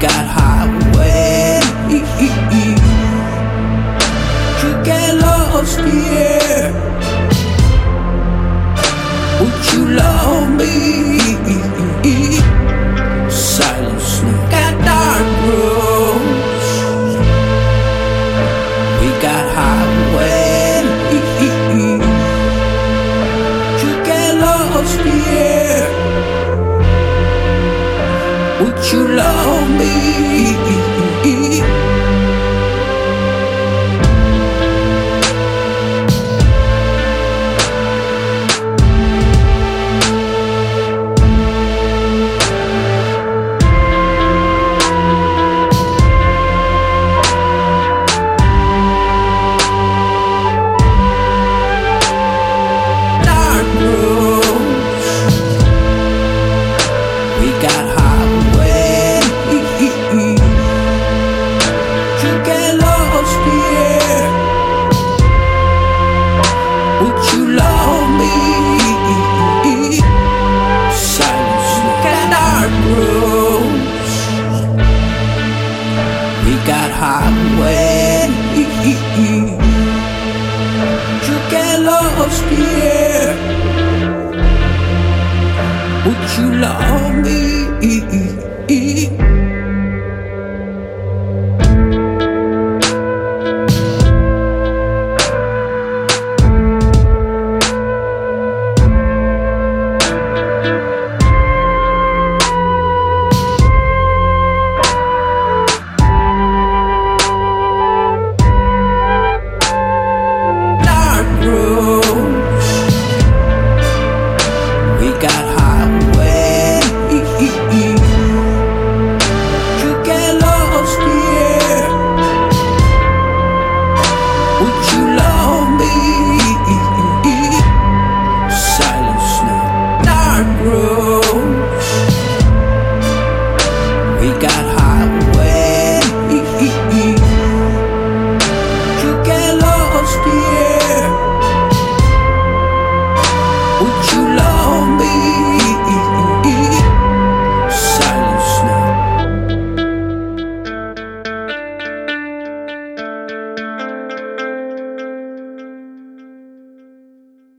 got highway. You get lost here. Would you love? Would you love me? You get lost here. Would you love me? Silence. Roads. We got highway. You get lost here. Would you love Would you love me?